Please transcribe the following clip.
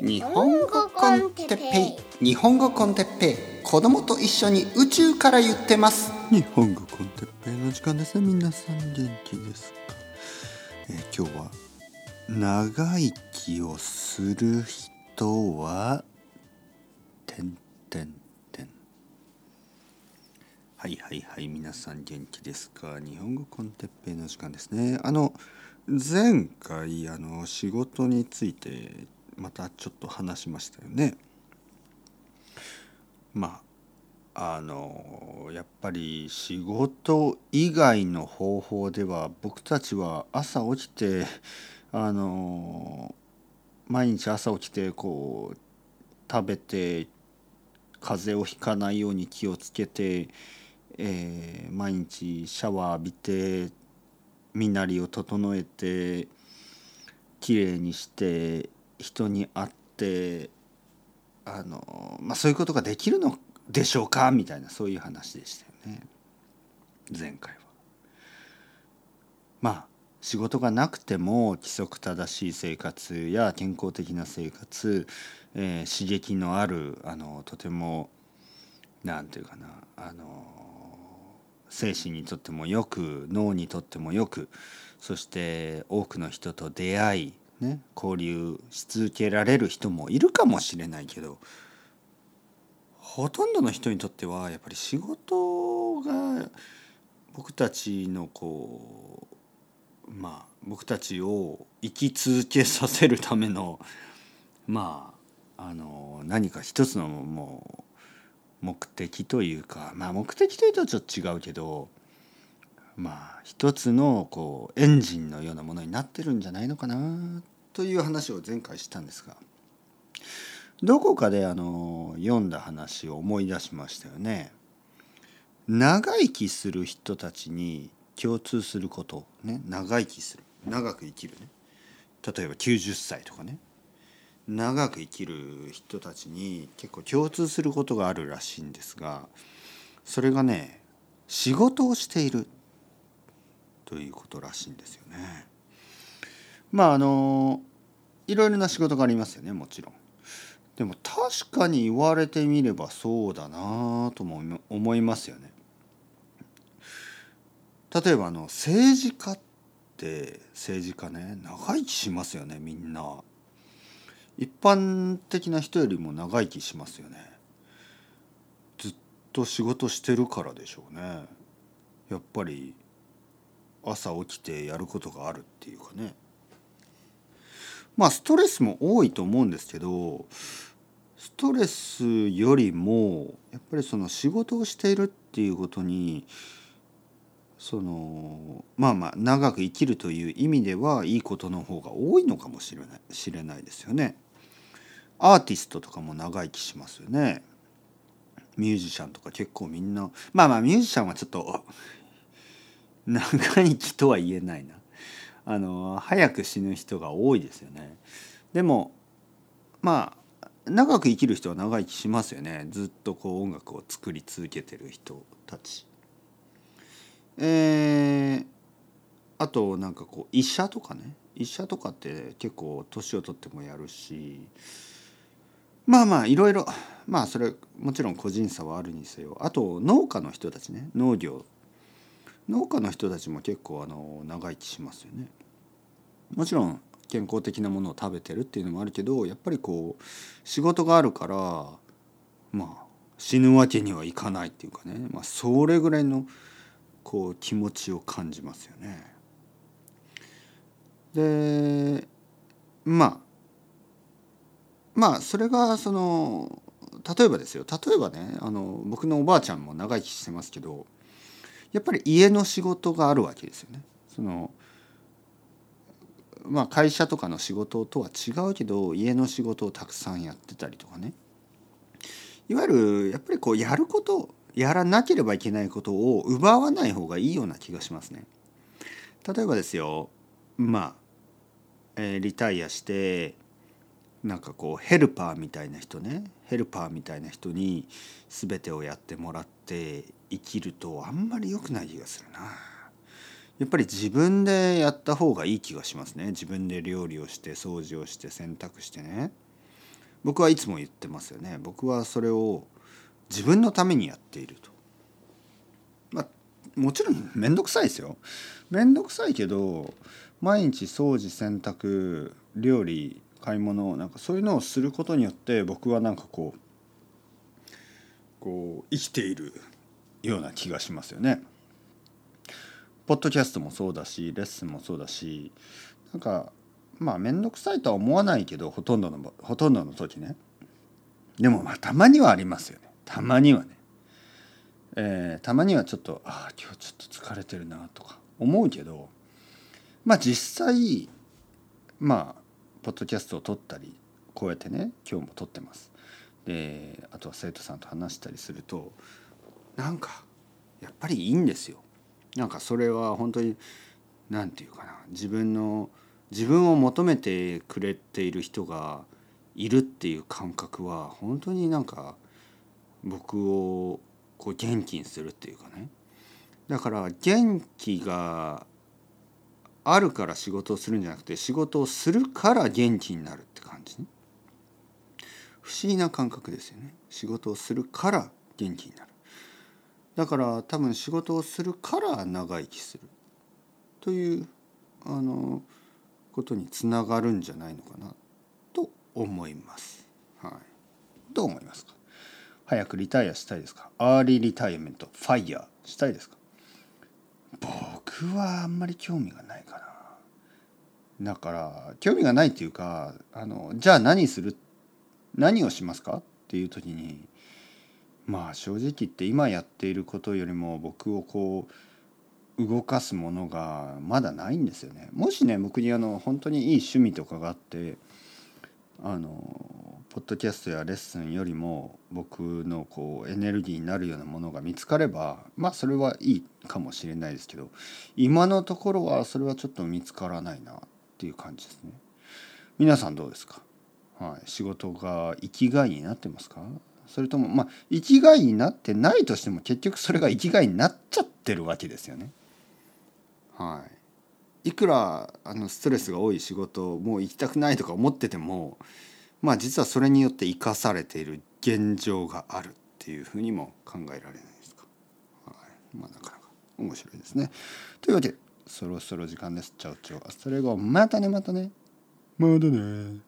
日本語コンテッペイ。日本語コンテッペイ。子供と一緒に宇宙から言ってます。日本語コンテッペイの時間です。ね皆さん元気ですか、えー今日は長生きをする人はてんてんてん。はいはいはい皆さん元気ですか？日本語コンテッペイの時間ですね。あの前回あの仕事についてまたちょっと話しましたよね。まああのやっぱり仕事以外の方法では僕たちは朝起きてあの毎日朝起きてこう食べて風邪をひかないように気をつけて、えー毎日シャワー浴びて身なりを整えてきれいにして人に会ってあの、まあ、そういうことができるのでしょうかみたいなそういう話でしたよね前回は。まあ仕事がなくても規則正しい生活や健康的な生活、えー刺激のあるあのとてもなんていうかなあの精神にとってもよく脳にとってもよくそして多くの人と出会い、ね、交流し続けられる人もいるかもしれないけどほとんどの人にとってはやっぱり仕事が僕たちのこうまあ僕たちを生き続けさせるためのまああの何か一つのもう目的というかまあ目的というとちょっと違うけどまあ一つのこうエンジンのようなものになってるんじゃないのかなという話を前回したんですがどこかであの読んだ話を思い出しましたよね。長生きする人たちに共通することね長生きする。長く生きるね。例えば90歳とかね。長く生きる人たちに結構共通することがあるらしいんですがそれがね仕事をしている。ということらしいんですよね。まああのいろいろな仕事がありますよねもちろん。でも確かに言われてみればそうだなとも思いますよね。例えばあの政治家って政治家ね長生きしますよねみんな。一般的な人よりも長生きしますよね。ずっと仕事してるからでしょうね。やっぱり朝起きてやることがあるっていうかね。まあストレスも多いと思うんですけどストレスよりもやっぱりその仕事をしているっていうことにそのまあまあ長く生きるという意味ではいいことの方が多いのかもしれない知れないですよね。アーティストとかも長生きしますよね。ミュージシャンとか結構みんなまあまあミュージシャンはちょっと長生きとは言えないな。あの早く死ぬ人が多いですよね。でもまあ長く生きる人は長生きしますよね。ずっとこう音楽を作り続けてる人たち。えー、あとなんかこう医者とかね医者とかって結構年を取ってもやるしまあまあいろいろまあそれもちろん個人差はあるにせよあと農家の人たちね農業農家の人たちも結構あの長生きしますよね。もちろん健康的なものを食べてるっていうのもあるけどやっぱりこう仕事があるからまあ死ぬわけにはいかないっていうかね、まあ、それぐらいのこう気持ちを感じますよね。でまあまあそれがその例えばですよ例えばねあの僕のおばあちゃんも長生きしてますけどやっぱり家の仕事があるわけですよね。そのまあ会社とかの仕事とは違うけど家の仕事をたくさんやってたりとかねいわゆるやっぱりこうやることやらなければいけないことを奪わない方がいいような気がしますね。例えばですよまあ、えーリタイアしてなんかこうヘルパーみたいな人ねヘルパーみたいな人に全てをやってもらって生きるとあんまり良くない気がするな。やっぱり自分でやった方がいい気がしますね自分で料理をして掃除をして洗濯してね僕はいつも言ってますよね僕はそれを自分のためにやっていると。まあもちろん面倒くさいですよ。面倒くさいけど毎日掃除洗濯料理買い物なんかそういうのをすることによって僕はなんかこうこう生きているような気がしますよね。ポッドキャストもそうだしレッスンもそうだしなんかまあ面倒くさいとは思わないけどほとんどのほとんどの時ね。でもまあたまにはありますよね。たまにはね、えー、たまにはちょっとああ今日ちょっと疲れてるなとか思うけどまあ実際まあポッドキャストを撮ったりこうやってね今日も撮ってます。であとは生徒さんと話したりするとなんかやっぱりいいんですよ。なんかそれは本当に何て言うかな自分の自分を求めてくれている人がいるっていう感覚は本当になんか僕をこう元気にするっていうかね。だから元気があるから仕事をするんじゃなくて仕事をするから元気になるって感じ。ね不思議な感覚ですよね。仕事をするから元気になる。だから多分仕事をするから長生きする。というあのことにつながるんじゃないのかな。と思います。はい、どう思いますか？早くリタイアしたいですか？ early retirement FIRE したいですか？僕はあんまり興味がないかな。だから興味がないっていうかあのじゃあ何する？何をしますか？っていう時にまあ正直言って今やっていることよりも僕をこう動かすものがまだないんですよね。もしね僕にあの本当にいい趣味とかがあってあのポッドキャストやレッスンよりも僕のこうエネルギーになるようなものが見つかればまあそれはいいかもしれないですけど今のところはそれはちょっと見つからないなっていう感じですね。皆さんどうですか？はい、仕事が生きがいになってますか？それともまあ生きがいになってないとしても結局それが生きがいになっちゃってるわけですよね。はい、いくらあのストレスが多い仕事もう行きたくないとか思っててもまあ実はそれによって生かされている現状があるっていうふうにも考えられないですか。はい、まあなかなか面白いですね。というわけでそろそろ時間です。チャオチャオ。それ後またねまたね。またね。